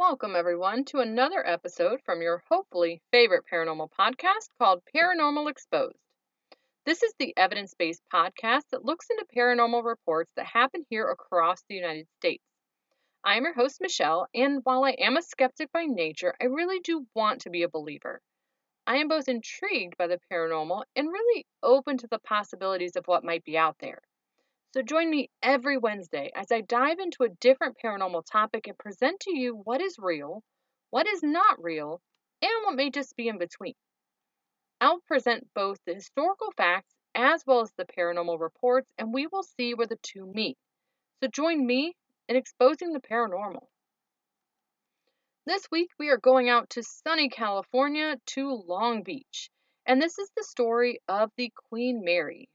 Welcome, everyone, to another episode from your hopefully favorite paranormal podcast called Paranormal Exposed. This is the evidence based podcast that looks into paranormal reports that happen here across the United States. I am your host, Michelle, and while I am a skeptic by nature, I really do want to be a believer. I am both intrigued by the paranormal and really open to the possibilities of what might be out there. So join me every Wednesday as I dive into a different paranormal topic and present to you what is real, what is not real, and what may just be in between. I'll present both the historical facts as well as the paranormal reports, and we will see where the two meet. So join me in exposing the paranormal. This week we are going out to sunny California to Long Beach, and this is the story of the Queen Mary.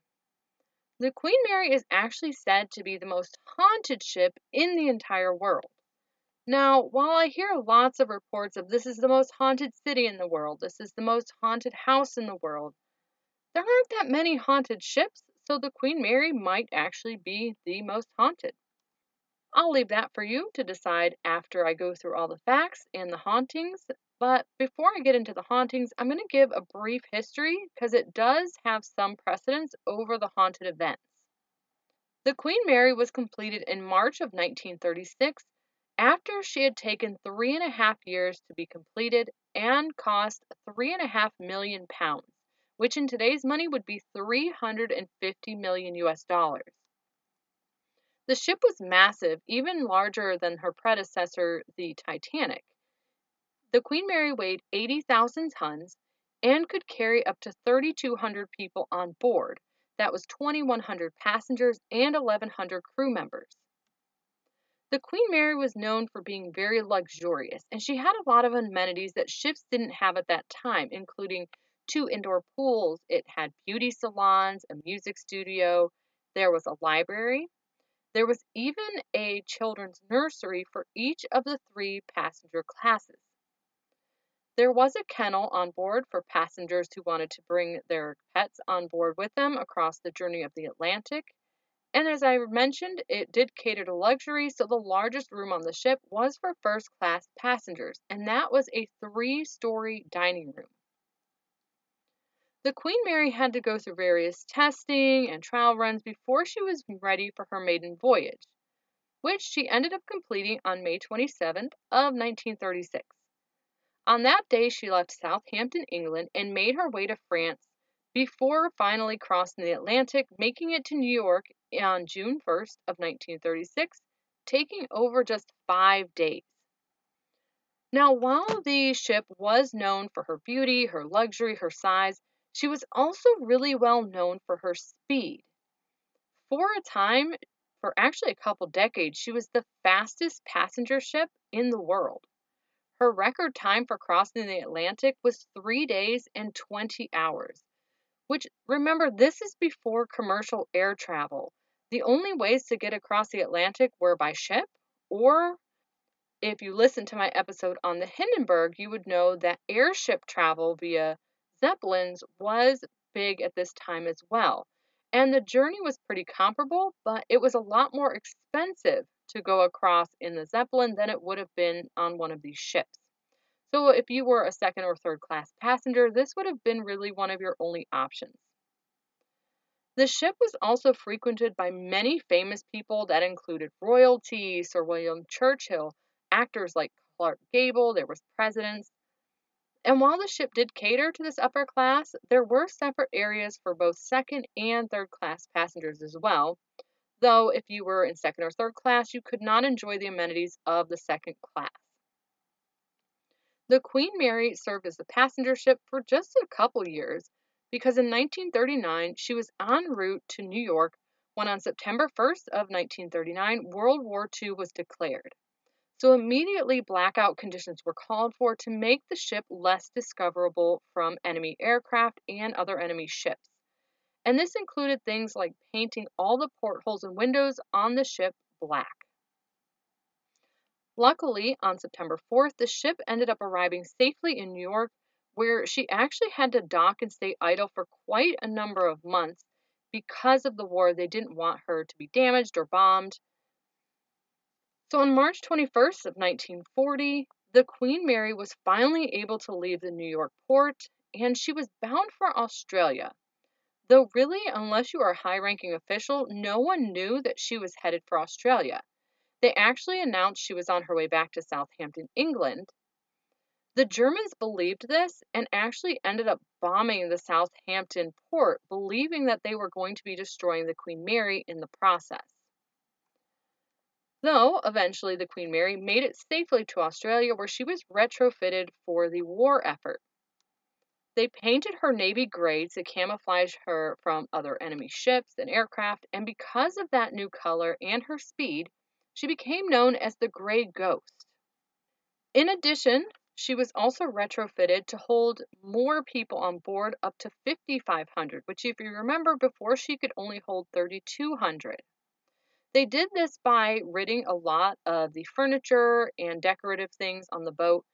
The Queen Mary is actually said to be the most haunted ship in the entire world. Now, while I hear lots of reports of this is the most haunted city in the world, this is the most haunted house in the world, there aren't that many haunted ships, so the Queen Mary might actually be the most haunted. I'll leave that for you to decide after I go through all the facts and the hauntings but before I get into the hauntings, I'm going to give a brief history because it does have some precedence over the haunted events. The Queen Mary was completed in March of 1936 after she had taken three and a half years to be completed and cost three and a half million pounds, which in today's money would be 350 million US dollars. The ship was massive, even larger than her predecessor, the Titanic. The Queen Mary weighed 80,000 tons and could carry up to 3,200 people on board. That was 2,100 passengers and 1,100 crew members. The Queen Mary was known for being very luxurious, and she had a lot of amenities that ships didn't have at that time, including two indoor pools. It had beauty salons, a music studio, there was a library. There was even a children's nursery for each of the three passenger classes. There was a kennel on board for passengers who wanted to bring their pets on board with them across the journey of the Atlantic. And as I mentioned, it did cater to luxury, so the largest room on the ship was for first class passengers, and that was a three story dining room. The Queen Mary had to go through various testing and trial runs before she was ready for her maiden voyage, which she ended up completing on May 27th of 1936. On that day, she left Southampton, England, and made her way to France before finally crossing the Atlantic, making it to New York on June 1st of 1936, taking over just five days. Now, while the ship was known for her beauty, her luxury, her size, she was also really well known for her speed. For a time, for actually a couple decades, she was the fastest passenger ship in the world. Her record time for crossing the Atlantic was three days and 20 hours. Which, remember, this is before commercial air travel. The only ways to get across the Atlantic were by ship, or if you listen to my episode on the Hindenburg, you would know that airship travel via Zeppelins was big at this time as well. And the journey was pretty comparable, but it was a lot more expensive to go across in the Zeppelin than it would have been on one of these ships. So if you were a second or third class passenger, this would have been really one of your only options. The ship was also frequented by many famous people that included royalty, Sir William Churchill, actors like Clark Gable, there was presidents. And while the ship did cater to this upper class, there were separate areas for both second and third class passengers as well, though if you were in second or third class, you could not enjoy the amenities of the second class. The Queen Mary served as a passenger ship for just a couple years because in 1939 she was en route to New York when on September 1st of 1939 World War II was declared. So immediately blackout conditions were called for to make the ship less discoverable from enemy aircraft and other enemy ships and this included things like painting all the portholes and windows on the ship black. Luckily, on September 4th, the ship ended up arriving safely in New York, where she actually had to dock and stay idle for quite a number of months because of the war. They didn't want her to be damaged or bombed. So on March 21st of 1940, the Queen Mary was finally able to leave the New York port and she was bound for Australia. Though, really, unless you are a high ranking official, no one knew that she was headed for Australia. They actually announced she was on her way back to Southampton, England. The Germans believed this and actually ended up bombing the Southampton port, believing that they were going to be destroying the Queen Mary in the process. Though eventually the Queen Mary made it safely to Australia where she was retrofitted for the war effort. They painted her navy gray to camouflage her from other enemy ships and aircraft, and because of that new color and her speed, she became known as the Gray Ghost. In addition, she was also retrofitted to hold more people on board up to 5,500, which, if you remember, before she could only hold 3,200. They did this by ridding a lot of the furniture and decorative things on the boat,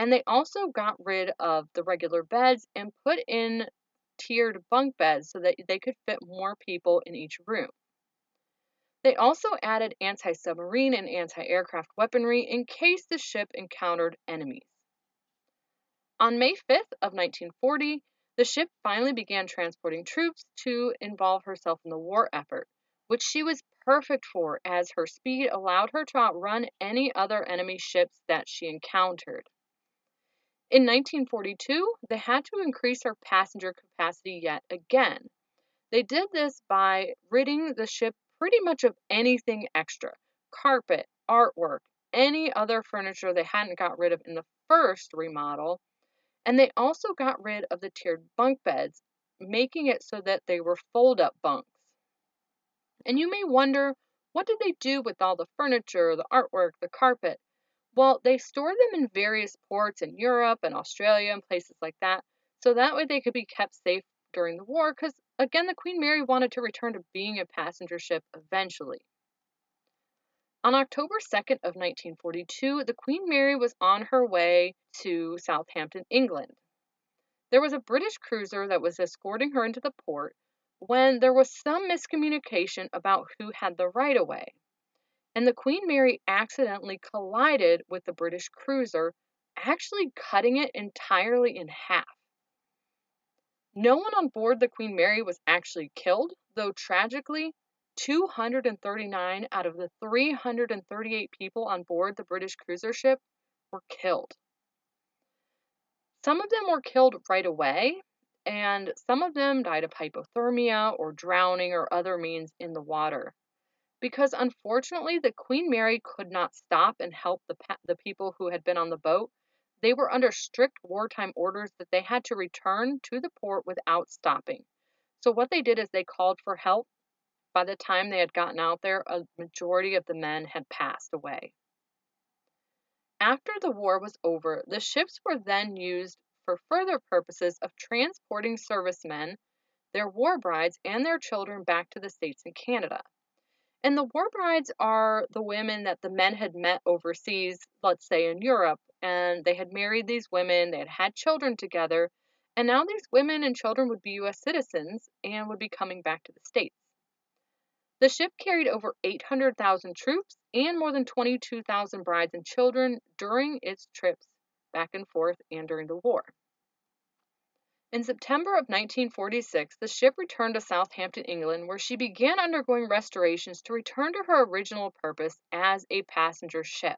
and they also got rid of the regular beds and put in tiered bunk beds so that they could fit more people in each room. They also added anti submarine and anti aircraft weaponry in case the ship encountered enemies. On May 5th of 1940, the ship finally began transporting troops to involve herself in the war effort, which she was perfect for as her speed allowed her to outrun any other enemy ships that she encountered. In 1942, they had to increase their passenger capacity yet again. They did this by ridding the ship pretty much of anything extra carpet, artwork, any other furniture they hadn't got rid of in the first remodel, and they also got rid of the tiered bunk beds, making it so that they were fold up bunks. And you may wonder, what did they do with all the furniture, the artwork, the carpet? Well, they stored them in various ports in Europe and Australia and places like that, so that way they could be kept safe during the war, because again, the Queen Mary wanted to return to being a passenger ship eventually. On October 2nd of 1942, the Queen Mary was on her way to Southampton, England. There was a British cruiser that was escorting her into the port, when there was some miscommunication about who had the right of way, and the Queen Mary accidentally collided with the British cruiser, actually cutting it entirely in half. No one on board the Queen Mary was actually killed, though tragically, 239 out of the 338 people on board the British cruiser ship were killed. Some of them were killed right away, and some of them died of hypothermia or drowning or other means in the water. Because unfortunately, the Queen Mary could not stop and help the, the people who had been on the boat. They were under strict wartime orders that they had to return to the port without stopping. So, what they did is they called for help. By the time they had gotten out there, a majority of the men had passed away. After the war was over, the ships were then used for further purposes of transporting servicemen, their war brides, and their children back to the States and Canada. And the war brides are the women that the men had met overseas, let's say in Europe, and they had married these women, they had had children together, and now these women and children would be U.S. citizens and would be coming back to the States. The ship carried over 800,000 troops and more than 22,000 brides and children during its trips back and forth and during the war. In September of 1946, the ship returned to Southampton, England, where she began undergoing restorations to return to her original purpose as a passenger ship.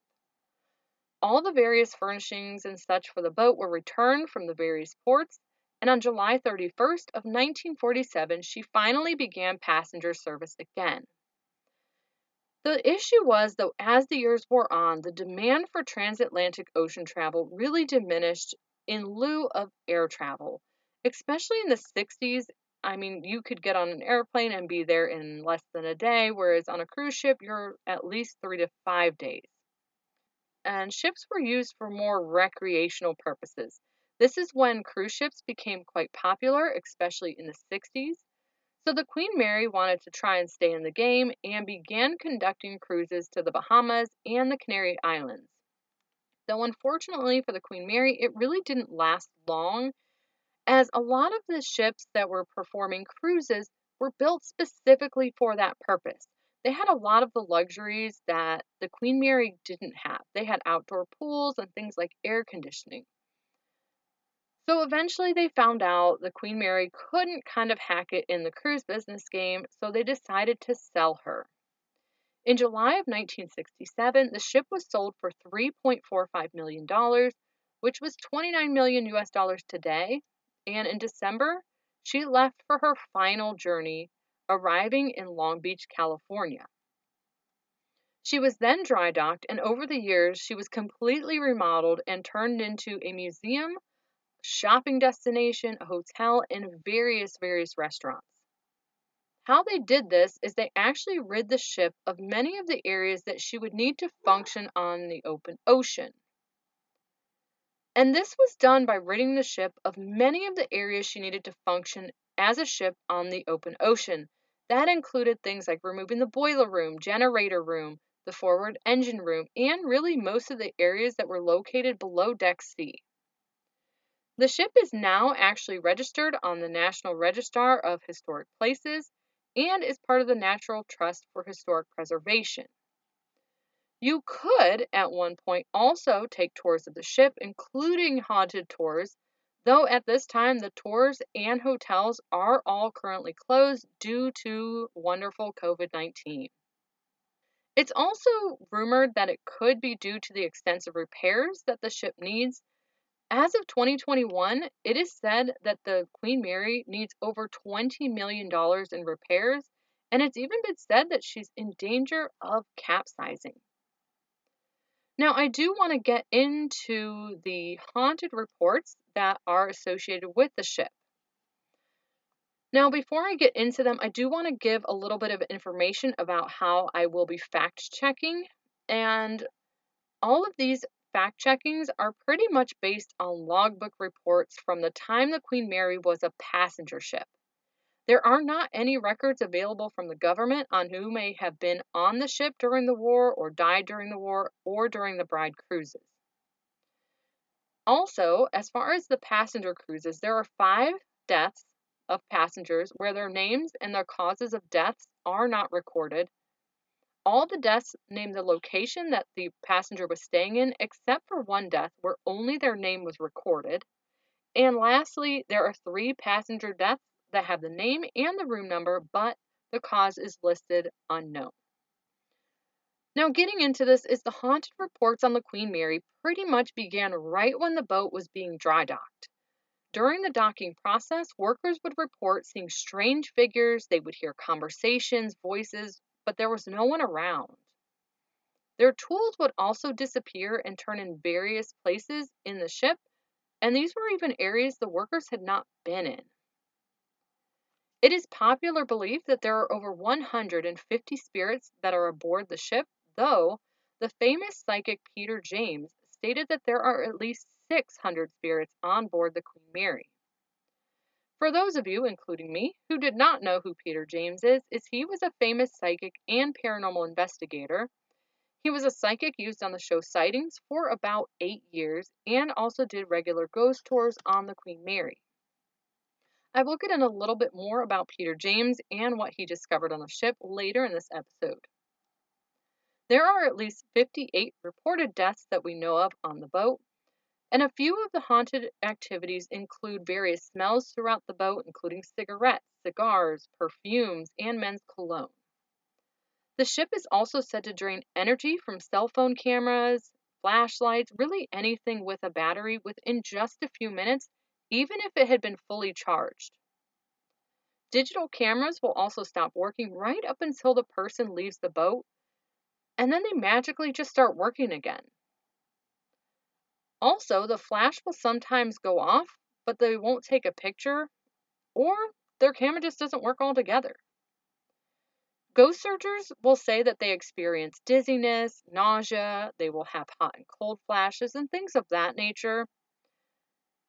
All the various furnishings and such for the boat were returned from the various ports, and on July 31st of 1947, she finally began passenger service again. The issue was, though, as the years wore on, the demand for transatlantic ocean travel really diminished in lieu of air travel especially in the 60s, I mean, you could get on an airplane and be there in less than a day, whereas on a cruise ship, you're at least three to five days. And ships were used for more recreational purposes. This is when cruise ships became quite popular, especially in the 60s. So the Queen Mary wanted to try and stay in the game and began conducting cruises to the Bahamas and the Canary Islands. Though unfortunately for the Queen Mary, it really didn't last long as a lot of the ships that were performing cruises were built specifically for that purpose. they had a lot of the luxuries that the Queen Mary didn't have. They had outdoor pools and things like air conditioning. So eventually they found out the Queen Mary couldn't kind of hack it in the cruise business game, so they decided to sell her. In July of 1967, the ship was sold for $3.45 million, which was 29 million US dollars today, and in December, she left for her final journey, arriving in Long Beach, California. She was then dry docked, and over the years, she was completely remodeled and turned into a museum shopping destination, a hotel, and various, various restaurants. How they did this is they actually rid the ship of many of the areas that she would need to function on the open ocean. And this was done by ridding the ship of many of the areas she needed to function as a ship on the open ocean. That included things like removing the boiler room, generator room, the forward engine room, and really most of the areas that were located below Deck C. The ship is now actually registered on the National Register of Historic Places and is part of the National Trust for Historic Preservation. You could, at one point, also take tours of the ship, including haunted tours, though at this time the tours and hotels are all currently closed due to wonderful COVID 19. It's also rumored that it could be due to the extensive repairs that the ship needs as of 2021, it is said that the Queen Mary needs over $20 million in repairs, and it's even been said that she's in danger of capsizing. Now, I do want to get into the haunted reports that are associated with the ship. Now, before I get into them, I do want to give a little bit of information about how I will be fact checking. And all of these fact checkings are pretty much based on logbook reports from the time the Queen Mary was a passenger ship. There are not any records available from the government on who may have been on the ship during the war or died during the war or during the bride cruises. Also, as far as the passenger cruises, there are five deaths of passengers where their names and their causes of deaths are not recorded, all the deaths name the location that the passenger was staying in, except for one death where only their name was recorded. And lastly, there are three passenger deaths that have the name and the room number, but the cause is listed unknown. Now, getting into this is the haunted reports on the Queen Mary pretty much began right when the boat was being dry docked. During the docking process, workers would report seeing strange figures, they would hear conversations, voices, but there was no one around. Their tools would also disappear and turn in various places in the ship, and these were even areas the workers had not been in. It is popular belief that there are over 150 spirits that are aboard the ship, though the famous psychic Peter James stated that there are at least 600 spirits on board the Queen Mary. For those of you, including me, who did not know who Peter James is, is he was a famous psychic and paranormal investigator. He was a psychic used on the show Sightings for about eight years and also did regular ghost tours on the Queen Mary. I will get in a little bit more about Peter James and what he discovered on the ship later in this episode. There are at least 58 reported deaths that we know of on the boat, and a few of the haunted activities include various smells throughout the boat, including cigarettes, cigars, perfumes, and men's cologne. The ship is also said to drain energy from cell phone cameras, flashlights, really anything with a battery within just a few minutes, even if it had been fully charged. Digital cameras will also stop working right up until the person leaves the boat, and then they magically just start working again. Also, the flash will sometimes go off, but they won't take a picture, or their camera just doesn't work altogether. Ghost searchers will say that they experience dizziness, nausea, they will have hot and cold flashes, and things of that nature.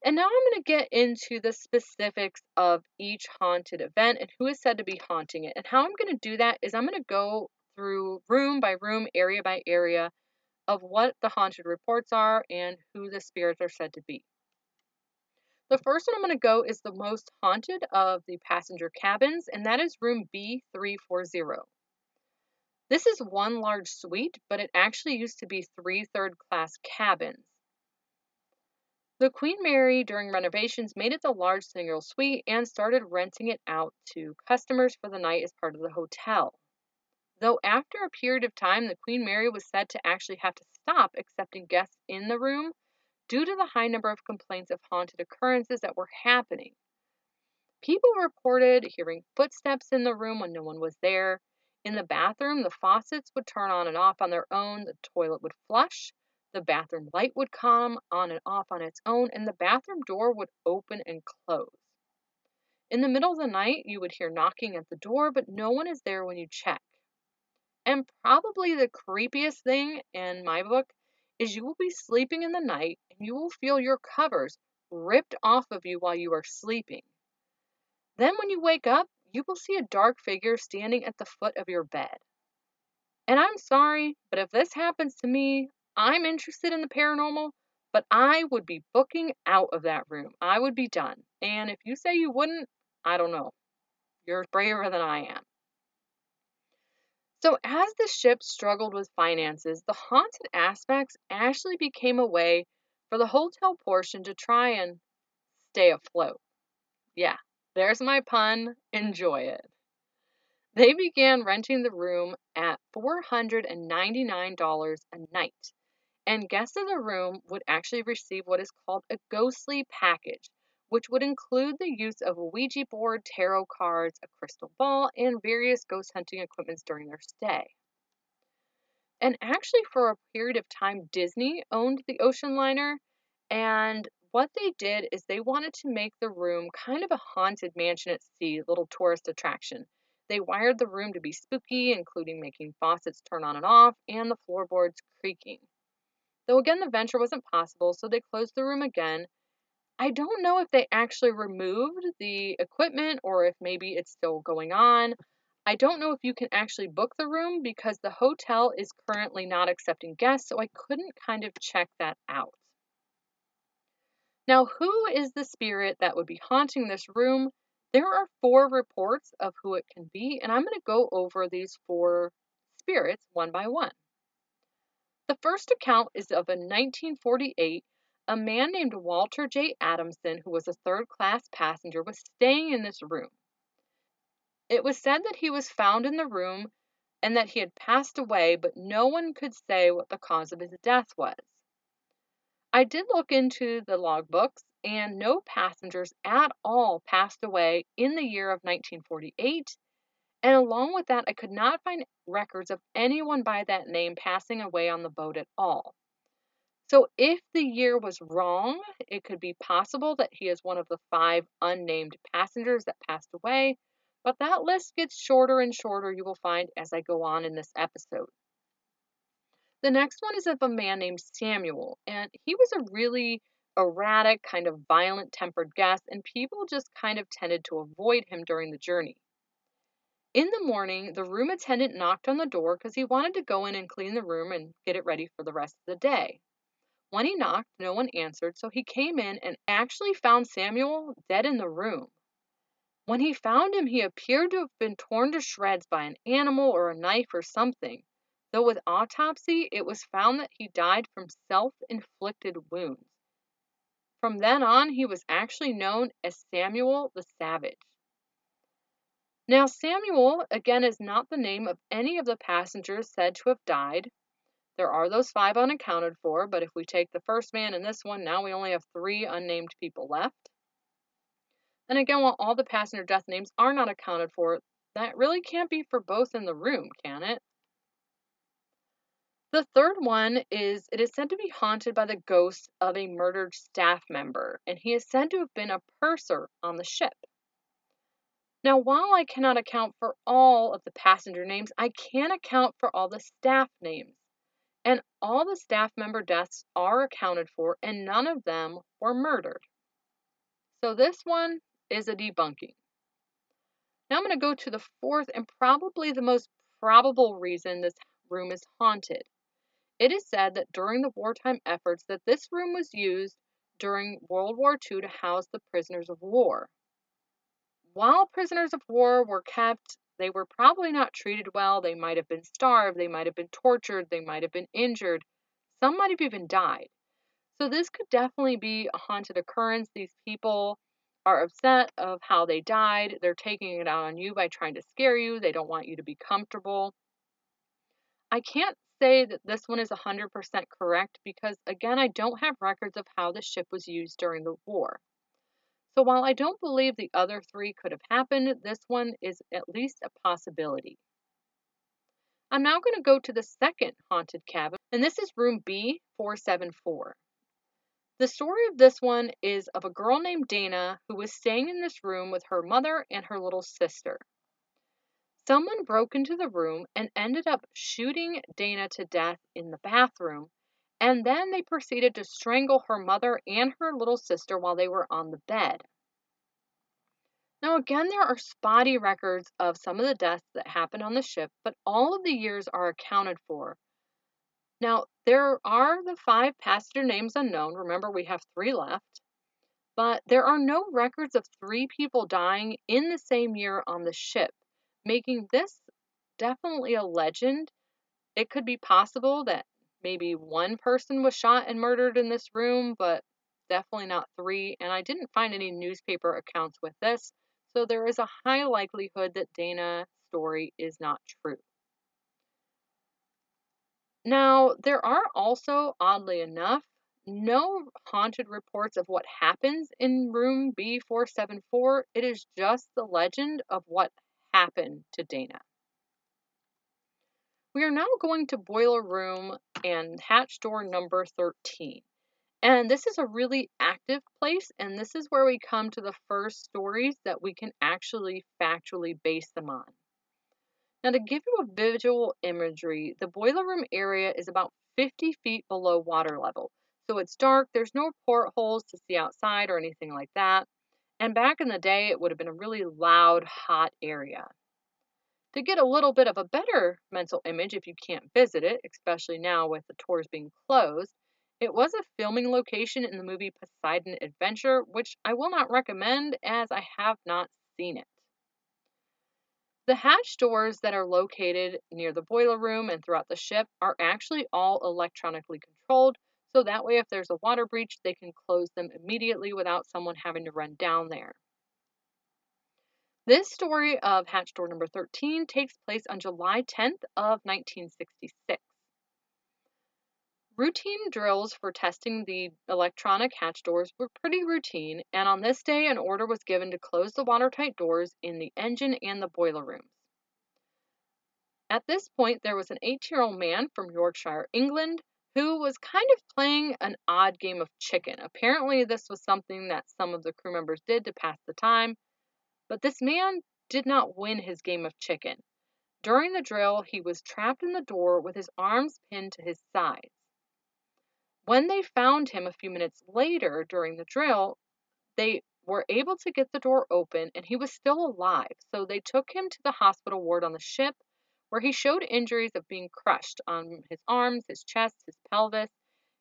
And now I'm going to get into the specifics of each haunted event and who is said to be haunting it. And how I'm going to do that is I'm going to go through room by room, area by area, of what the haunted reports are and who the spirits are said to be. The first one I'm going to go is the most haunted of the passenger cabins, and that is room B340. This is one large suite, but it actually used to be three third class cabins. The Queen Mary, during renovations, made it the large single suite and started renting it out to customers for the night as part of the hotel. Though after a period of time, the Queen Mary was said to actually have to stop accepting guests in the room due to the high number of complaints of haunted occurrences that were happening. People reported hearing footsteps in the room when no one was there. In the bathroom, the faucets would turn on and off on their own, the toilet would flush, the bathroom light would come on and off on its own, and the bathroom door would open and close. In the middle of the night, you would hear knocking at the door, but no one is there when you check. And probably the creepiest thing in my book is you will be sleeping in the night and you will feel your covers ripped off of you while you are sleeping. Then, when you wake up, you will see a dark figure standing at the foot of your bed. And I'm sorry, but if this happens to me, I'm interested in the paranormal, but I would be booking out of that room. I would be done. And if you say you wouldn't, I don't know. You're braver than I am. So, as the ship struggled with finances, the haunted aspects actually became a way for the hotel portion to try and stay afloat. Yeah, there's my pun. Enjoy it. They began renting the room at $499 a night and guests of the room would actually receive what is called a ghostly package, which would include the use of a Ouija board, tarot cards, a crystal ball, and various ghost hunting equipments during their stay. And actually, for a period of time, Disney owned the ocean liner, and what they did is they wanted to make the room kind of a haunted mansion at sea, little tourist attraction. They wired the room to be spooky, including making faucets turn on and off and the floorboards creaking. Though again, the venture wasn't possible, so they closed the room again. I don't know if they actually removed the equipment or if maybe it's still going on. I don't know if you can actually book the room because the hotel is currently not accepting guests, so I couldn't kind of check that out. Now, who is the spirit that would be haunting this room? There are four reports of who it can be, and I'm going to go over these four spirits one by one. The first account is of a 1948 a man named Walter J. Adamson, who was a third class passenger, was staying in this room. It was said that he was found in the room and that he had passed away, but no one could say what the cause of his death was. I did look into the logbooks, and no passengers at all passed away in the year of 1948, and along with that, I could not find records of anyone by that name passing away on the boat at all. So, if the year was wrong, it could be possible that he is one of the five unnamed passengers that passed away, but that list gets shorter and shorter, you will find as I go on in this episode. The next one is of a man named Samuel, and he was a really erratic, kind of violent tempered guest, and people just kind of tended to avoid him during the journey. In the morning, the room attendant knocked on the door because he wanted to go in and clean the room and get it ready for the rest of the day. When he knocked, no one answered, so he came in and actually found Samuel dead in the room. When he found him, he appeared to have been torn to shreds by an animal or a knife or something, though with autopsy, it was found that he died from self inflicted wounds. From then on, he was actually known as Samuel the Savage. Now, Samuel, again, is not the name of any of the passengers said to have died. There are those five unaccounted for, but if we take the first man and this one, now we only have three unnamed people left. And again, while all the passenger death names are not accounted for, that really can't be for both in the room, can it? The third one is it is said to be haunted by the ghost of a murdered staff member, and he is said to have been a purser on the ship. Now, while I cannot account for all of the passenger names, I can account for all the staff names. And all the staff member deaths are accounted for, and none of them were murdered. So this one is a debunking. Now I'm going to go to the fourth and probably the most probable reason this room is haunted. It is said that during the wartime efforts that this room was used during World War II to house the prisoners of war. While prisoners of war were kept They were probably not treated well. They might have been starved. They might have been tortured. They might have been injured. Some might have even died. So this could definitely be a haunted occurrence. These people are upset of how they died. They're taking it out on you by trying to scare you. They don't want you to be comfortable. I can't say that this one is 100% correct because, again, I don't have records of how the ship was used during the war. So while I don't believe the other three could have happened, this one is at least a possibility. I'm now going to go to the second haunted cabin, and this is room B474. The story of this one is of a girl named Dana who was staying in this room with her mother and her little sister. Someone broke into the room and ended up shooting Dana to death in the bathroom, and then they proceeded to strangle her mother and her little sister while they were on the bed. Now, again, there are spotty records of some of the deaths that happened on the ship, but all of the years are accounted for. Now, there are the five passenger names unknown. Remember, we have three left. But there are no records of three people dying in the same year on the ship making this definitely a legend. It could be possible that maybe one person was shot and murdered in this room, but definitely not three. And I didn't find any newspaper accounts with this, so there is a high likelihood that Dana's story is not true. Now, there are also, oddly enough, no haunted reports of what happens in room B474. It is just the legend of what happened to Dana. We are now going to boiler room and hatch door number 13. And this is a really active place, and this is where we come to the first stories that we can actually factually base them on. Now, to give you a visual imagery, the boiler room area is about 50 feet below water level. So it's dark, there's no portholes to see outside or anything like that. And back in the day, it would have been a really loud, hot area. To get a little bit of a better mental image if you can't visit it, especially now with the tours being closed, it was a filming location in the movie Poseidon Adventure, which I will not recommend as I have not seen it. The hatch doors that are located near the boiler room and throughout the ship are actually all electronically controlled, so that way, if there's a water breach, they can close them immediately without someone having to run down there. This story of hatch door number 13 takes place on July 10th of 1966. Routine drills for testing the electronic hatch doors were pretty routine, and on this day, an order was given to close the watertight doors in the engine and the boiler rooms. At this point, there was an 18 year old man from Yorkshire, England, who was kind of playing an odd game of chicken. Apparently, this was something that some of the crew members did to pass the time, but this man did not win his game of chicken. During the drill, he was trapped in the door with his arms pinned to his sides. When they found him a few minutes later during the drill, they were able to get the door open and he was still alive. So they took him to the hospital ward on the ship where he showed injuries of being crushed on his arms, his chest, his pelvis,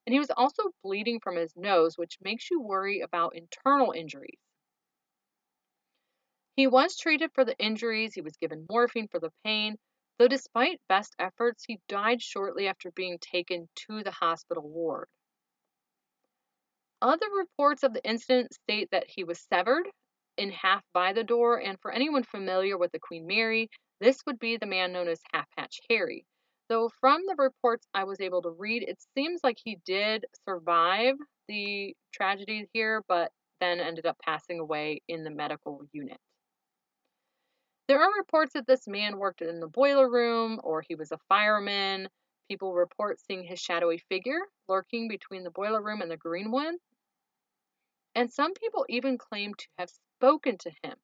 and he was also bleeding from his nose, which makes you worry about internal injuries. He was treated for the injuries, he was given morphine for the pain, though despite best efforts, he died shortly after being taken to the hospital ward. Other reports of the incident state that he was severed in half by the door, and for anyone familiar with the Queen Mary, this would be the man known as Half Hatch Harry. Though from the reports I was able to read, it seems like he did survive the tragedy here, but then ended up passing away in the medical unit. There are reports that this man worked in the boiler room or he was a fireman. People report seeing his shadowy figure lurking between the boiler room and the green one. And some people even claim to have spoken to him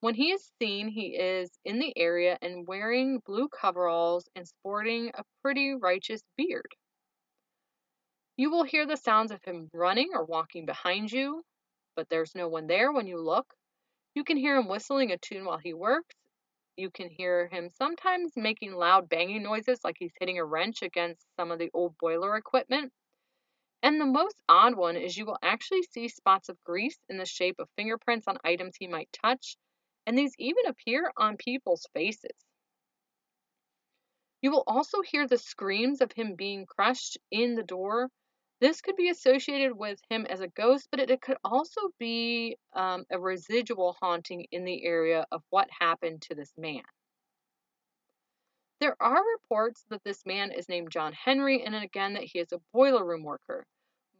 when he is seen, he is in the area and wearing blue coveralls and sporting a pretty righteous beard. You will hear the sounds of him running or walking behind you, but there's no one there when you look. You can hear him whistling a tune while he works. You can hear him sometimes making loud banging noises like he's hitting a wrench against some of the old boiler equipment. And the most odd one is you will actually see spots of grease in the shape of fingerprints on items he might touch and these even appear on people's faces. You will also hear the screams of him being crushed in the door. This could be associated with him as a ghost, but it, it could also be um, a residual haunting in the area of what happened to this man. There are reports that this man is named John Henry, and again that he is a boiler room worker.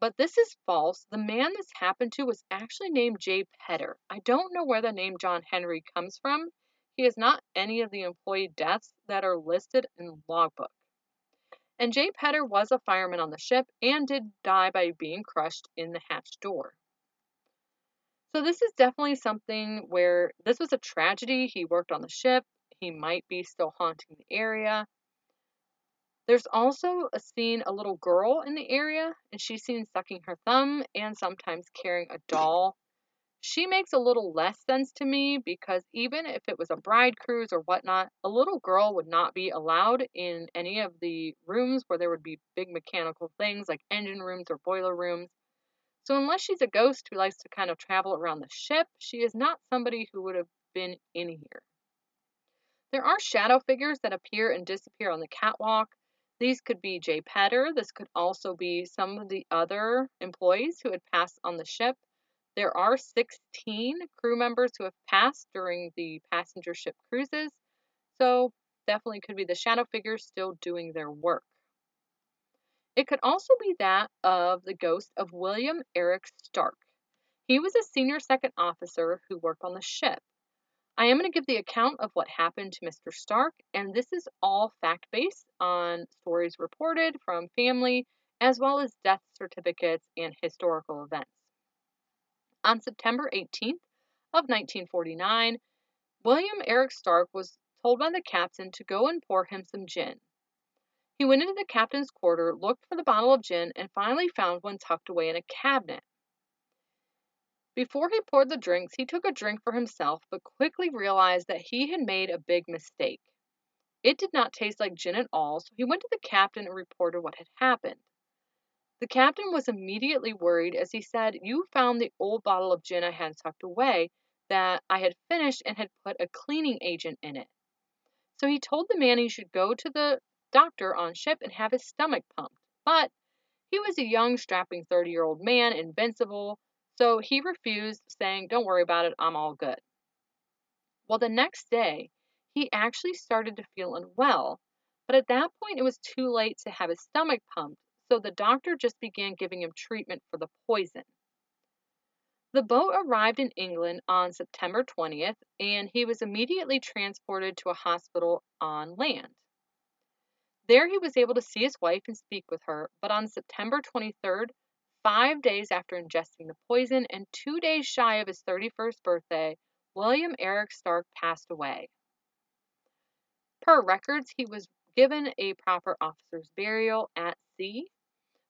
But this is false. The man this happened to was actually named Jay Petter. I don't know where the name John Henry comes from. He is not any of the employee deaths that are listed in the logbook. And Jay Petter was a fireman on the ship and did die by being crushed in the hatch door. So this is definitely something where this was a tragedy. He worked on the ship he might be still haunting the area. There's also a scene a little girl in the area, and she's seen sucking her thumb and sometimes carrying a doll. She makes a little less sense to me because even if it was a bride cruise or whatnot, a little girl would not be allowed in any of the rooms where there would be big mechanical things like engine rooms or boiler rooms. So, unless she's a ghost who likes to kind of travel around the ship, she is not somebody who would have been in here. There are shadow figures that appear and disappear on the catwalk. These could be Jay Petter. This could also be some of the other employees who had passed on the ship. There are 16 crew members who have passed during the passenger ship cruises. So, definitely could be the shadow figures still doing their work. It could also be that of the ghost of William Eric Stark. He was a senior second officer who worked on the ship. I am going to give the account of what happened to Mr. Stark, and this is all fact based on stories reported from family as well as death certificates and historical events. On September 18th of 1949, William Eric Stark was told by the captain to go and pour him some gin. He went into the captain's quarter, looked for the bottle of gin, and finally found one tucked away in a cabinet. Before he poured the drinks, he took a drink for himself, but quickly realized that he had made a big mistake. It did not taste like gin at all, so he went to the captain and reported what had happened. The captain was immediately worried as he said, You found the old bottle of gin I had tucked away that I had finished and had put a cleaning agent in it. So he told the man he should go to the doctor on ship and have his stomach pumped. But he was a young, strapping 30 year old man, invincible, so he refused, saying, Don't worry about it, I'm all good. Well, the next day, he actually started to feel unwell, but at that point it was too late to have his stomach pumped, so the doctor just began giving him treatment for the poison. The boat arrived in England on September 20th, and he was immediately transported to a hospital on land. There he was able to see his wife and speak with her, but on September 23rd, Five days after ingesting the poison and two days shy of his 31st birthday, William Eric Stark passed away. Per records, he was given a proper officer's burial at sea,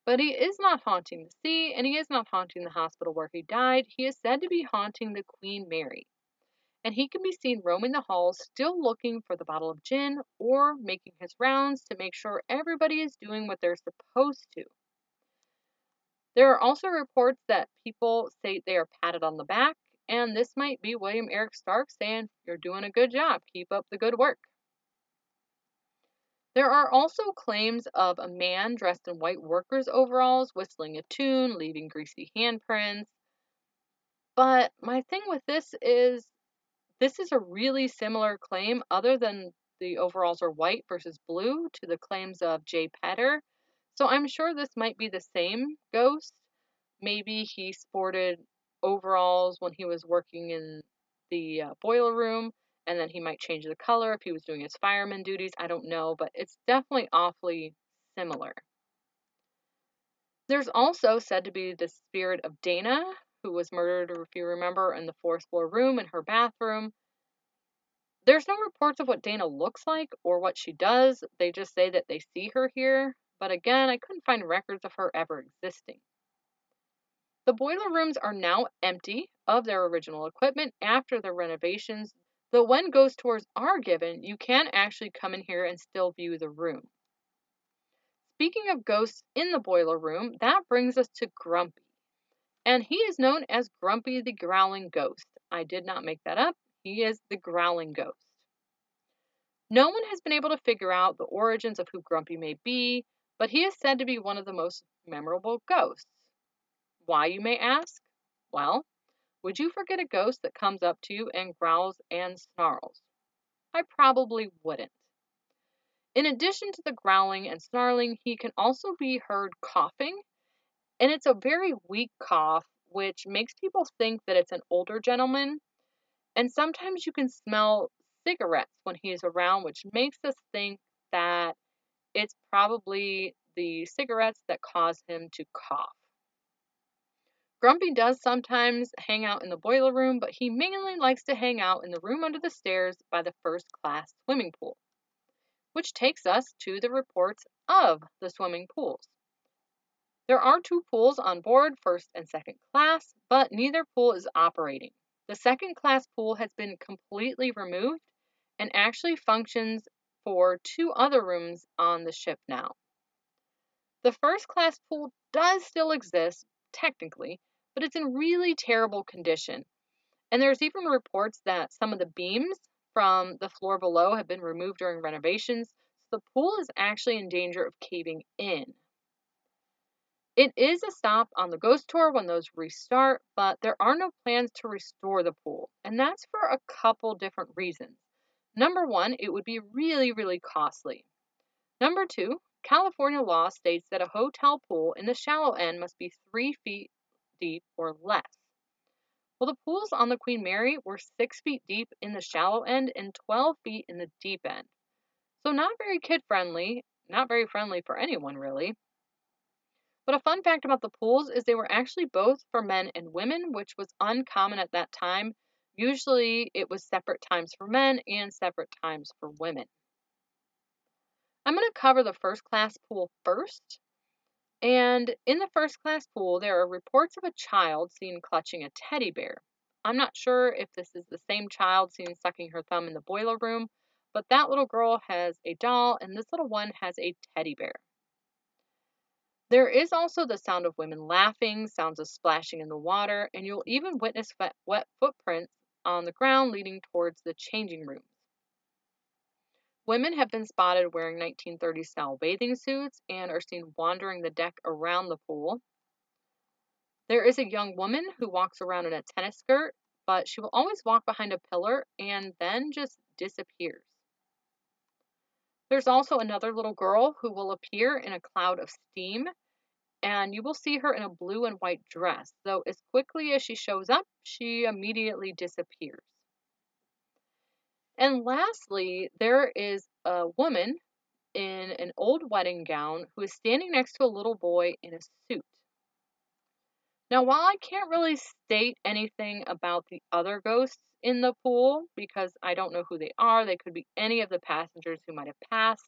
but he is not haunting the sea and he is not haunting the hospital where he died. He is said to be haunting the Queen Mary. And he can be seen roaming the halls, still looking for the bottle of gin or making his rounds to make sure everybody is doing what they're supposed to. There are also reports that people say they are patted on the back, and this might be William Eric Stark saying, You're doing a good job, keep up the good work. There are also claims of a man dressed in white worker's overalls whistling a tune, leaving greasy handprints. But my thing with this is this is a really similar claim, other than the overalls are white versus blue, to the claims of Jay Petter so I'm sure this might be the same ghost. Maybe he sported overalls when he was working in the uh, boiler room, and then he might change the color if he was doing his fireman duties. I don't know, but it's definitely awfully similar. There's also said to be the spirit of Dana, who was murdered, if you remember, in the fourth floor room in her bathroom. There's no reports of what Dana looks like or what she does. They just say that they see her here but again, I couldn't find records of her ever existing. The boiler rooms are now empty of their original equipment after the renovations, though when ghost tours are given, you can actually come in here and still view the room. Speaking of ghosts in the boiler room, that brings us to Grumpy. And he is known as Grumpy the Growling Ghost. I did not make that up. he is the growling ghost. No one has been able to figure out the origins of who Grumpy may be, but he is said to be one of the most memorable ghosts. Why, you may ask? Well, would you forget a ghost that comes up to you and growls and snarls? I probably wouldn't. In addition to the growling and snarling, he can also be heard coughing, and it's a very weak cough, which makes people think that it's an older gentleman. And sometimes you can smell cigarettes when he is around, which makes us think that it's probably the cigarettes that cause him to cough. Grumpy does sometimes hang out in the boiler room, but he mainly likes to hang out in the room under the stairs by the first class swimming pool. Which takes us to the reports of the swimming pools. There are two pools on board, first and second class, but neither pool is operating. The second class pool has been completely removed and actually functions for two other rooms on the ship now. The first class pool does still exist, technically, but it's in really terrible condition. And there's even reports that some of the beams from the floor below have been removed during renovations, so the pool is actually in danger of caving in. It is a stop on the ghost tour when those restart, but there are no plans to restore the pool, and that's for a couple different reasons. Number one, it would be really, really costly. Number two, California law states that a hotel pool in the shallow end must be three feet deep or less. Well, the pools on the Queen Mary were 6 feet deep in the shallow end and 12 feet in the deep end. So, not very kid friendly, not very friendly for anyone really. But a fun fact about the pools is they were actually both for men and women, which was uncommon at that time. Usually it was separate times for men and separate times for women. I'm going to cover the first class pool first and in the first class pool, there are reports of a child seen clutching a teddy bear. I'm not sure if this is the same child seen sucking her thumb in the boiler room, but that little girl has a doll and this little one has a teddy bear. There is also the sound of women laughing, sounds of splashing in the water, and you'll even witness wet, wet footprints on the ground leading towards the changing rooms. Women have been spotted wearing 1930s style bathing suits and are seen wandering the deck around the pool. There is a young woman who walks around in a tennis skirt, but she will always walk behind a pillar and then just disappears. There's also another little girl who will appear in a cloud of steam, and you will see her in a blue and white dress, though as quickly as she shows up, she immediately disappears. And lastly, there is a woman in an old wedding gown who is standing next to a little boy in a suit. Now, while I can't really state anything about the other ghosts in the pool because I don't know who they are, they could be any of the passengers who might have passed,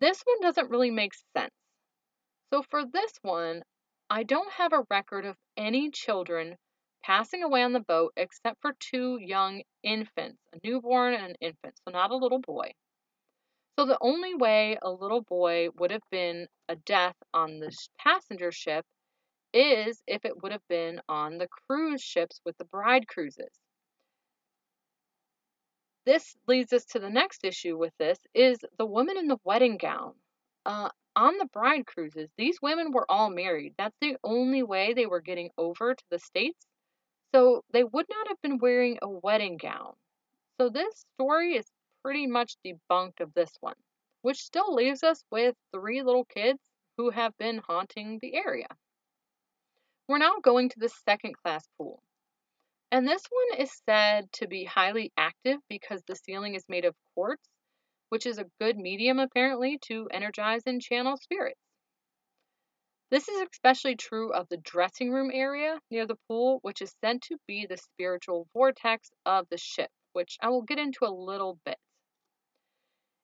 this one doesn't really make sense. So, for this one, I don't have a record of any children passing away on the boat except for two young infants, a newborn and an infant, so not a little boy. So the only way a little boy would have been a death on the passenger ship is if it would have been on the cruise ships with the bride cruises. This leads us to the next issue with this is the woman in the wedding gown. Uh, on the bride cruises, these women were all married. That's the only way they were getting over to the States so they would not have been wearing a wedding gown. So this story is pretty much debunked of this one, which still leaves us with three little kids who have been haunting the area. We're now going to the second class pool. And this one is said to be highly active because the ceiling is made of quartz, which is a good medium apparently to energize and channel spirits. This is especially true of the dressing room area near the pool, which is said to be the spiritual vortex of the ship, which I will get into a little bit.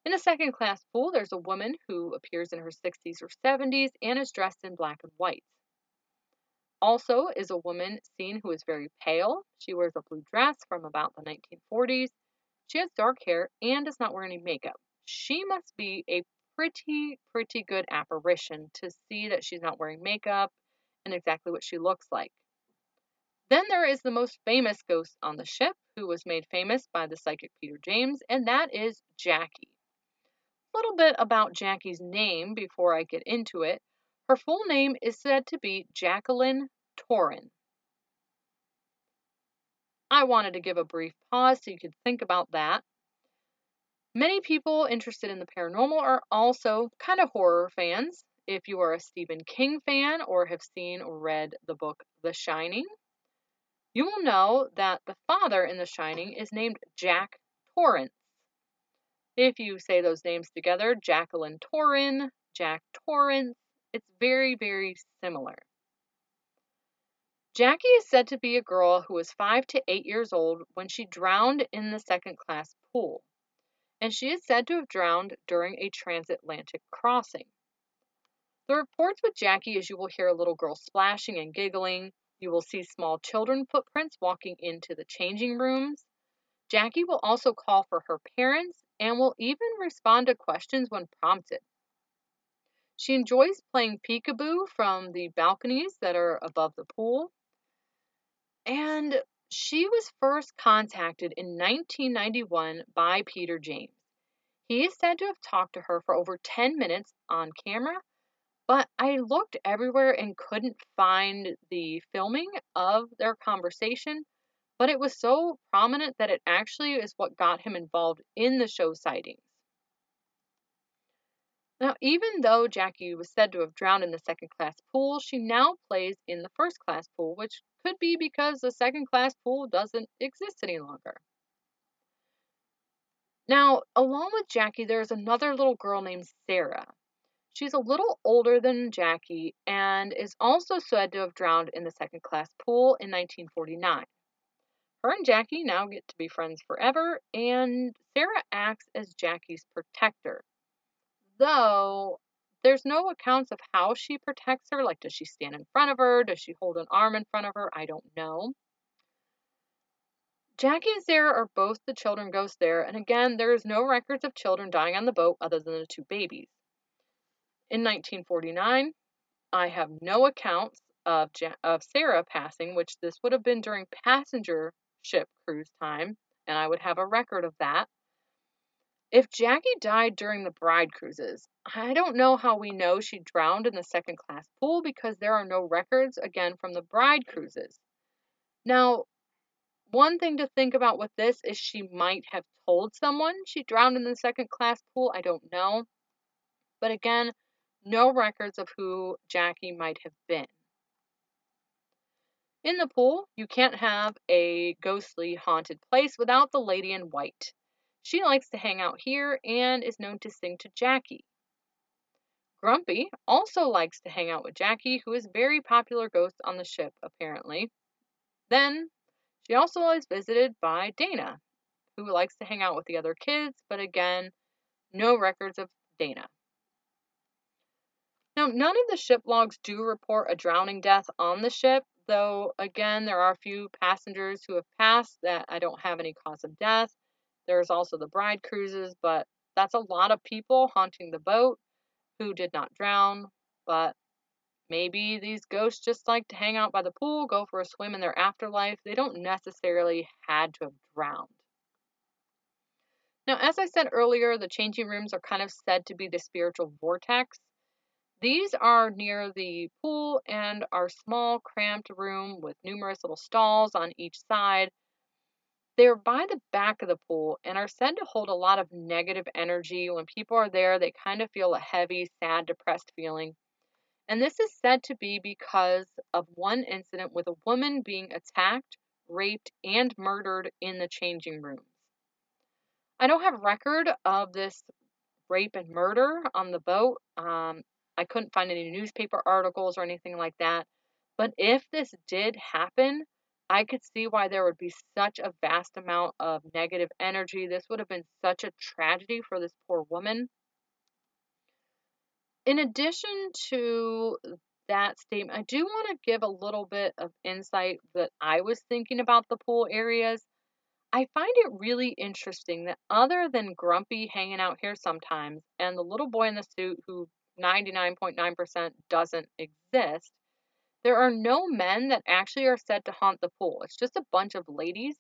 In the second class pool, there's a woman who appears in her 60s or 70s and is dressed in black and white. Also, is a woman seen who is very pale. She wears a blue dress from about the 1940s. She has dark hair and does not wear any makeup. She must be a pretty, pretty good apparition to see that she's not wearing makeup and exactly what she looks like. Then there is the most famous ghost on the ship, who was made famous by the psychic Peter James, and that is Jackie. A little bit about Jackie's name before I get into it. Her full name is said to be Jacqueline Torin. I wanted to give a brief pause so you could think about that. Many people interested in the paranormal are also kind of horror fans. If you are a Stephen King fan or have seen or read the book The Shining, you will know that the father in The Shining is named Jack Torrance. If you say those names together, Jacqueline Torin, Jack Torrance, it's very, very similar. Jackie is said to be a girl who was five to eight years old when she drowned in the second class pool, and she is said to have drowned during a transatlantic crossing. The reports with Jackie is you will hear a little girl splashing and giggling. You will see small children footprints walking into the changing rooms. Jackie will also call for her parents and will even respond to questions when prompted. She enjoys playing peekaboo from the balconies that are above the pool. And she was first contacted in 1991 by Peter James. He is said to have talked to her for over 10 minutes on camera, but I looked everywhere and couldn't find the filming of their conversation. But it was so prominent that it actually is what got him involved in the show sightings. Now, even though Jackie was said to have drowned in the second class pool, she now plays in the first class pool, which could be because the second class pool doesn't exist any longer. Now, along with Jackie, there's another little girl named Sarah. She's a little older than Jackie and is also said to have drowned in the second class pool in 1949. Her and Jackie now get to be friends forever, and Sarah acts as Jackie's protector though there's no accounts of how she protects her. Like, does she stand in front of her? Does she hold an arm in front of her? I don't know. Jackie and Sarah are both the children ghosts there, and again, there is no records of children dying on the boat other than the two babies. In 1949, I have no accounts of, ja- of Sarah passing, which this would have been during passenger ship cruise time, and I would have a record of that. If Jackie died during the bride cruises, I don't know how we know she drowned in the second class pool because there are no records, again, from the bride cruises. Now, one thing to think about with this is she might have told someone she drowned in the second class pool. I don't know. But again, no records of who Jackie might have been. In the pool, you can't have a ghostly haunted place without the lady in white. She likes to hang out here and is known to sing to Jackie. Grumpy also likes to hang out with Jackie, who is very popular ghost on the ship, apparently. Then, she also is visited by Dana, who likes to hang out with the other kids, but again, no records of Dana. Now, none of the ship logs do report a drowning death on the ship, though, again, there are a few passengers who have passed that I don't have any cause of death. There's also the bride cruises, but that's a lot of people haunting the boat who did not drown. But maybe these ghosts just like to hang out by the pool, go for a swim in their afterlife. They don't necessarily had to have drowned. Now, as I said earlier, the changing rooms are kind of said to be the spiritual vortex. These are near the pool and are small, cramped room with numerous little stalls on each side they're by the back of the pool and are said to hold a lot of negative energy. When people are there, they kind of feel a heavy, sad, depressed feeling. And this is said to be because of one incident with a woman being attacked, raped, and murdered in the changing rooms. I don't have record of this rape and murder on the boat. Um, I couldn't find any newspaper articles or anything like that. But if this did happen, I could see why there would be such a vast amount of negative energy. This would have been such a tragedy for this poor woman. In addition to that statement, I do want to give a little bit of insight that I was thinking about the pool areas. I find it really interesting that other than Grumpy hanging out here sometimes and the little boy in the suit who 99.9% doesn't exist, There are no men that actually are said to haunt the pool. It's just a bunch of ladies.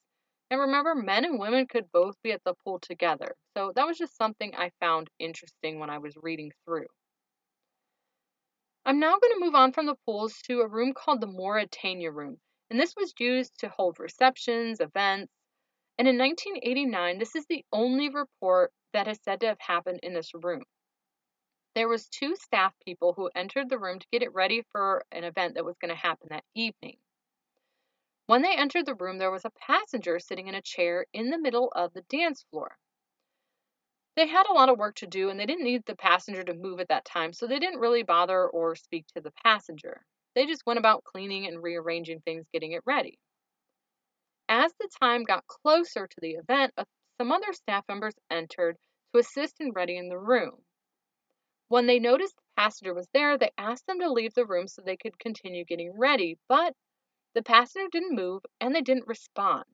And remember, men and women could both be at the pool together. So that was just something I found interesting when I was reading through. I'm now going to move on from the pools to a room called the Mauretania Room. And this was used to hold receptions, events. And in 1989, this is the only report that is said to have happened in this room. There was two staff people who entered the room to get it ready for an event that was going to happen that evening. When they entered the room, there was a passenger sitting in a chair in the middle of the dance floor. They had a lot of work to do and they didn't need the passenger to move at that time, so they didn't really bother or speak to the passenger. They just went about cleaning and rearranging things, getting it ready. As the time got closer to the event, uh, some other staff members entered to assist in readying the room. When they noticed the passenger was there, they asked them to leave the room so they could continue getting ready, but the passenger didn't move and they didn't respond.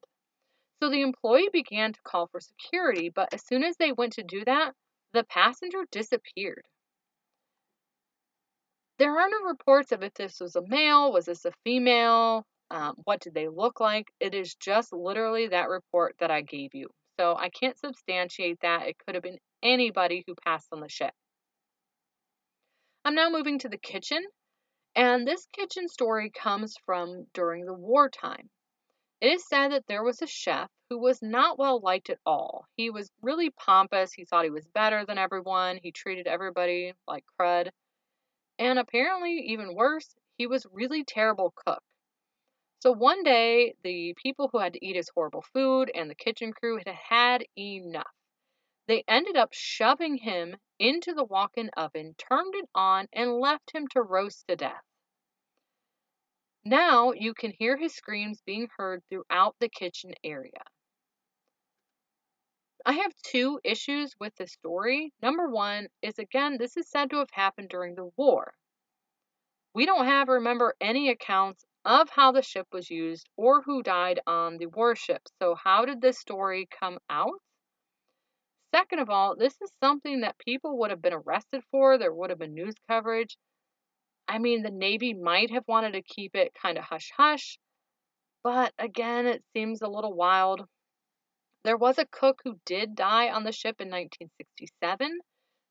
So the employee began to call for security, but as soon as they went to do that, the passenger disappeared. There are no reports of if this was a male, was this a female, um, what did they look like. It is just literally that report that I gave you. So I can't substantiate that. It could have been anybody who passed on the ship. I'm now moving to the kitchen and this kitchen story comes from during the wartime. It is said that there was a chef who was not well liked at all. He was really pompous. He thought he was better than everyone. He treated everybody like crud. And apparently, even worse, he was really terrible cook. So one day, the people who had to eat his horrible food and the kitchen crew had had enough. They ended up shoving him into the walk in oven, turned it on, and left him to roast to death. Now you can hear his screams being heard throughout the kitchen area. I have two issues with the story. Number one is again, this is said to have happened during the war. We don't have, remember, any accounts of how the ship was used or who died on the warship. So, how did this story come out? Second of all, this is something that people would have been arrested for. There would have been news coverage. I mean, the Navy might have wanted to keep it kind of hush hush, but again, it seems a little wild. There was a cook who did die on the ship in 1967,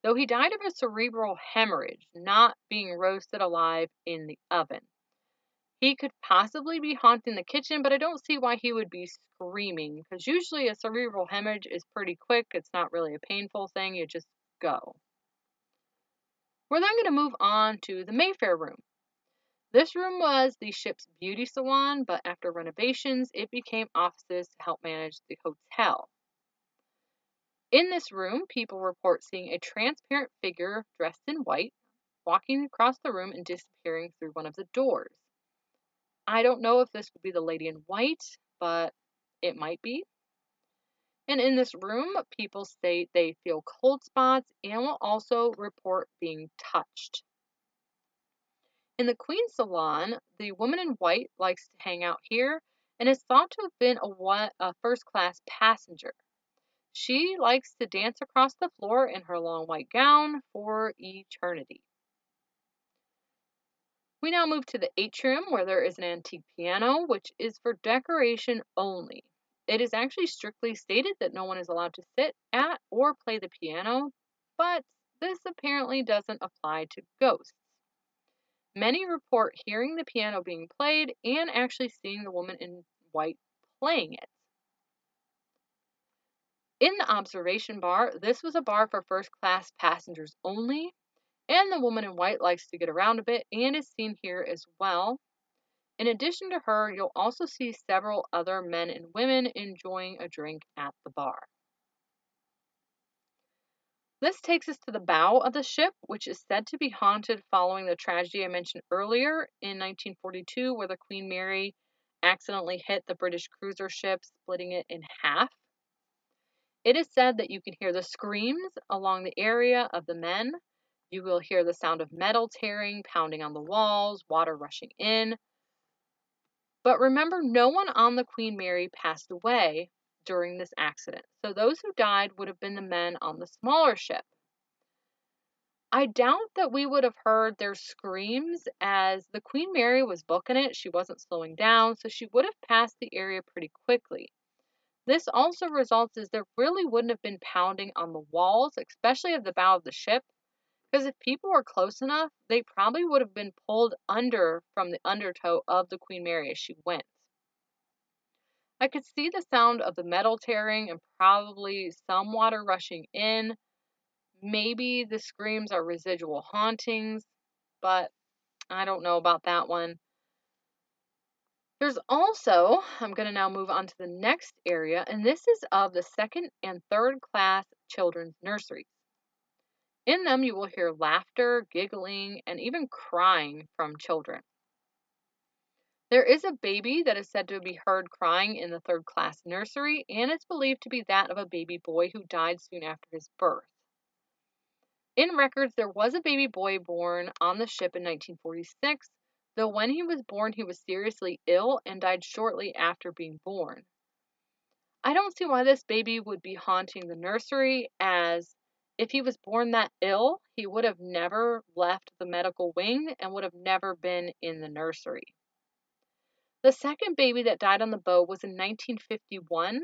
though he died of a cerebral hemorrhage, not being roasted alive in the oven. He could possibly be haunting the kitchen, but I don't see why he would be screaming because usually a cerebral hemorrhage is pretty quick. It's not really a painful thing, you just go. We're then going to move on to the Mayfair room. This room was the ship's beauty salon, but after renovations, it became offices to help manage the hotel. In this room, people report seeing a transparent figure dressed in white walking across the room and disappearing through one of the doors. I don't know if this would be the lady in white, but it might be. And in this room, people state they feel cold spots and will also report being touched. In the Queen's Salon, the woman in white likes to hang out here and is thought to have been a, a first class passenger. She likes to dance across the floor in her long white gown for eternity. We now move to the atrium where there is an antique piano, which is for decoration only. It is actually strictly stated that no one is allowed to sit at or play the piano, but this apparently doesn't apply to ghosts. Many report hearing the piano being played and actually seeing the woman in white playing it. In the observation bar, this was a bar for first class passengers only, and the woman in white likes to get around a bit and is seen here as well. In addition to her, you'll also see several other men and women enjoying a drink at the bar. This takes us to the bow of the ship, which is said to be haunted following the tragedy I mentioned earlier in 1942, where the Queen Mary accidentally hit the British cruiser ship, splitting it in half. It is said that you can hear the screams along the area of the men, you will hear the sound of metal tearing, pounding on the walls, water rushing in. But remember, no one on the Queen Mary passed away during this accident, so those who died would have been the men on the smaller ship. I doubt that we would have heard their screams as the Queen Mary was booking it. She wasn't slowing down, so she would have passed the area pretty quickly. This also results as there really wouldn't have been pounding on the walls, especially of the bow of the ship, because if people were close enough, they probably would have been pulled under from the undertow of the Queen Mary as she went. I could see the sound of the metal tearing and probably some water rushing in. Maybe the screams are residual hauntings, but I don't know about that one. There's also, I'm going to now move on to the next area, and this is of the second and third class children's nurseries. In them, you will hear laughter, giggling, and even crying from children. There is a baby that is said to be heard crying in the third class nursery, and it's believed to be that of a baby boy who died soon after his birth. In records, there was a baby boy born on the ship in 1946, though when he was born, he was seriously ill and died shortly after being born. I don't see why this baby would be haunting the nursery, as if he was born that ill, he would have never left the medical wing and would have never been in the nursery. The second baby that died on the boat was in 1951,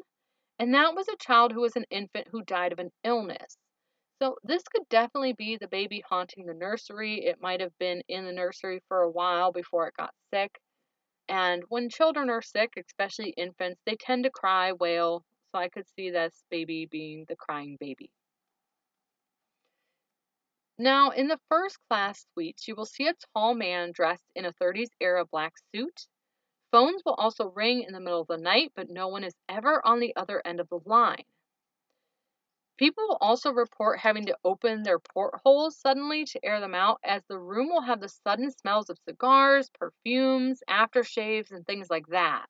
and that was a child who was an infant who died of an illness. So this could definitely be the baby haunting the nursery. It might have been in the nursery for a while before it got sick. And when children are sick, especially infants, they tend to cry, wail. So I could see this baby being the crying baby. Now, in the first class suites, you will see a tall man dressed in a 30s era black suit. Phones will also ring in the middle of the night, but no one is ever on the other end of the line. People will also report having to open their portholes suddenly to air them out, as the room will have the sudden smells of cigars, perfumes, aftershaves, and things like that.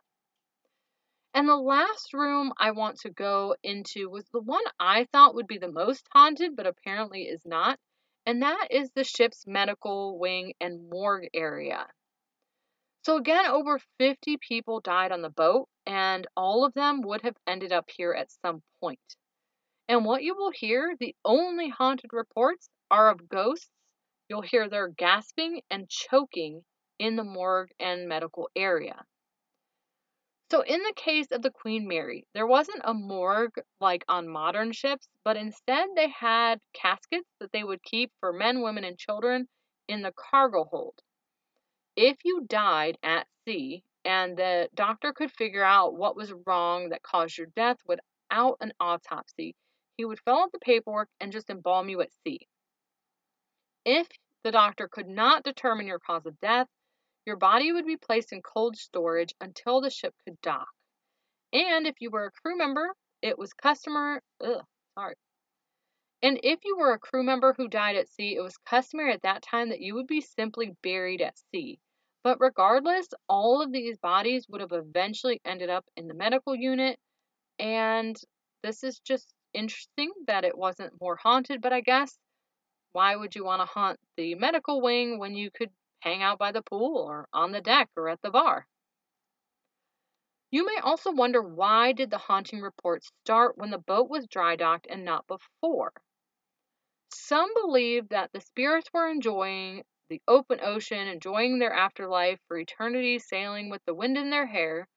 And the last room I want to go into was the one I thought would be the most haunted, but apparently is not, and that is the ship's medical wing and morgue area. So, again, over 50 people died on the boat, and all of them would have ended up here at some point. And what you will hear, the only haunted reports are of ghosts. You'll hear their gasping and choking in the morgue and medical area. So, in the case of the Queen Mary, there wasn't a morgue like on modern ships, but instead they had caskets that they would keep for men, women, and children in the cargo hold. If you died at sea and the doctor could figure out what was wrong that caused your death without an autopsy, he would fill out the paperwork and just embalm you at sea. If the doctor could not determine your cause of death, your body would be placed in cold storage until the ship could dock. And if you were a crew member, it was customary. Ugh, sorry. And if you were a crew member who died at sea, it was customary at that time that you would be simply buried at sea. But regardless, all of these bodies would have eventually ended up in the medical unit. And this is just interesting that it wasn't more haunted, but I guess why would you want to haunt the medical wing when you could hang out by the pool or on the deck or at the bar? You may also wonder why did the haunting reports start when the boat was dry docked and not before? Some believe that the spirits were enjoying the open ocean, enjoying their afterlife for eternity, sailing with the wind in their hair,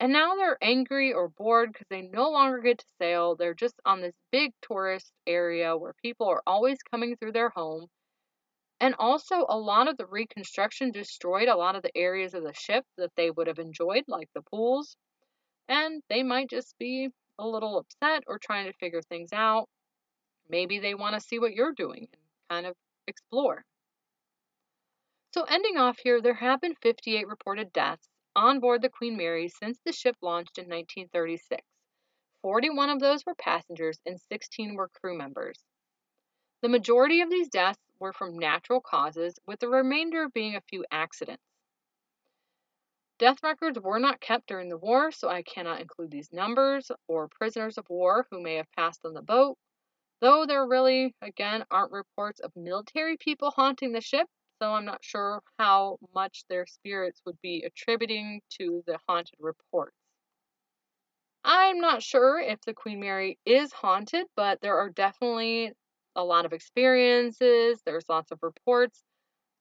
and now they're angry or bored because they no longer get to sail. They're just on this big tourist area where people are always coming through their home. And also, a lot of the reconstruction destroyed a lot of the areas of the ship that they would have enjoyed, like the pools. And they might just be a little upset or trying to figure things out. Maybe they want to see what you're doing and kind of explore. So, ending off here, there have been 58 reported deaths on board the Queen Mary since the ship launched in 1936. 41 of those were passengers and 16 were crew members. The majority of these deaths were from natural causes, with the remainder being a few accidents. Death records were not kept during the war, so I cannot include these numbers or prisoners of war who may have passed on the boat, though there really, again, aren't reports of military people haunting the ship, so I'm not sure how much their spirits would be attributing to the haunted reports. I'm not sure if the Queen Mary is haunted, but there are definitely a lot of experiences, there's lots of reports,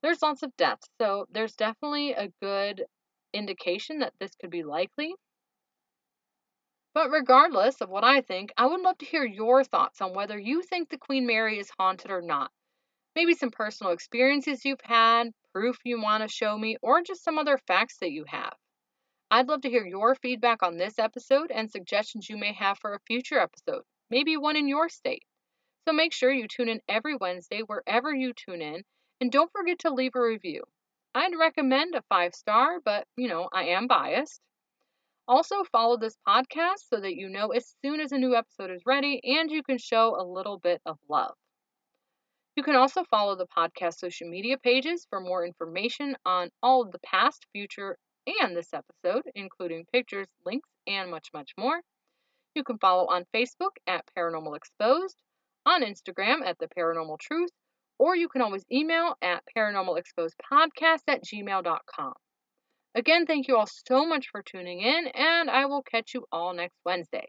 there's lots of deaths. So there's definitely a good indication that this could be likely. But regardless of what I think, I would love to hear your thoughts on whether you think the Queen Mary is haunted or not. Maybe some personal experiences you've had, proof you want to show me, or just some other facts that you have. I'd love to hear your feedback on this episode and suggestions you may have for a future episode, maybe one in your state. So make sure you tune in every Wednesday wherever you tune in, and don't forget to leave a review. I'd recommend a five star, but you know, I am biased. Also, follow this podcast so that you know as soon as a new episode is ready and you can show a little bit of love. You can also follow the podcast social media pages for more information on all of the past, future, and this episode, including pictures, links, and much, much more. You can follow on Facebook at Paranormal Exposed, on Instagram at The Paranormal Truth, or you can always email at paranormalexposedpodcast at gmail.com. Again, thank you all so much for tuning in, and I will catch you all next Wednesday.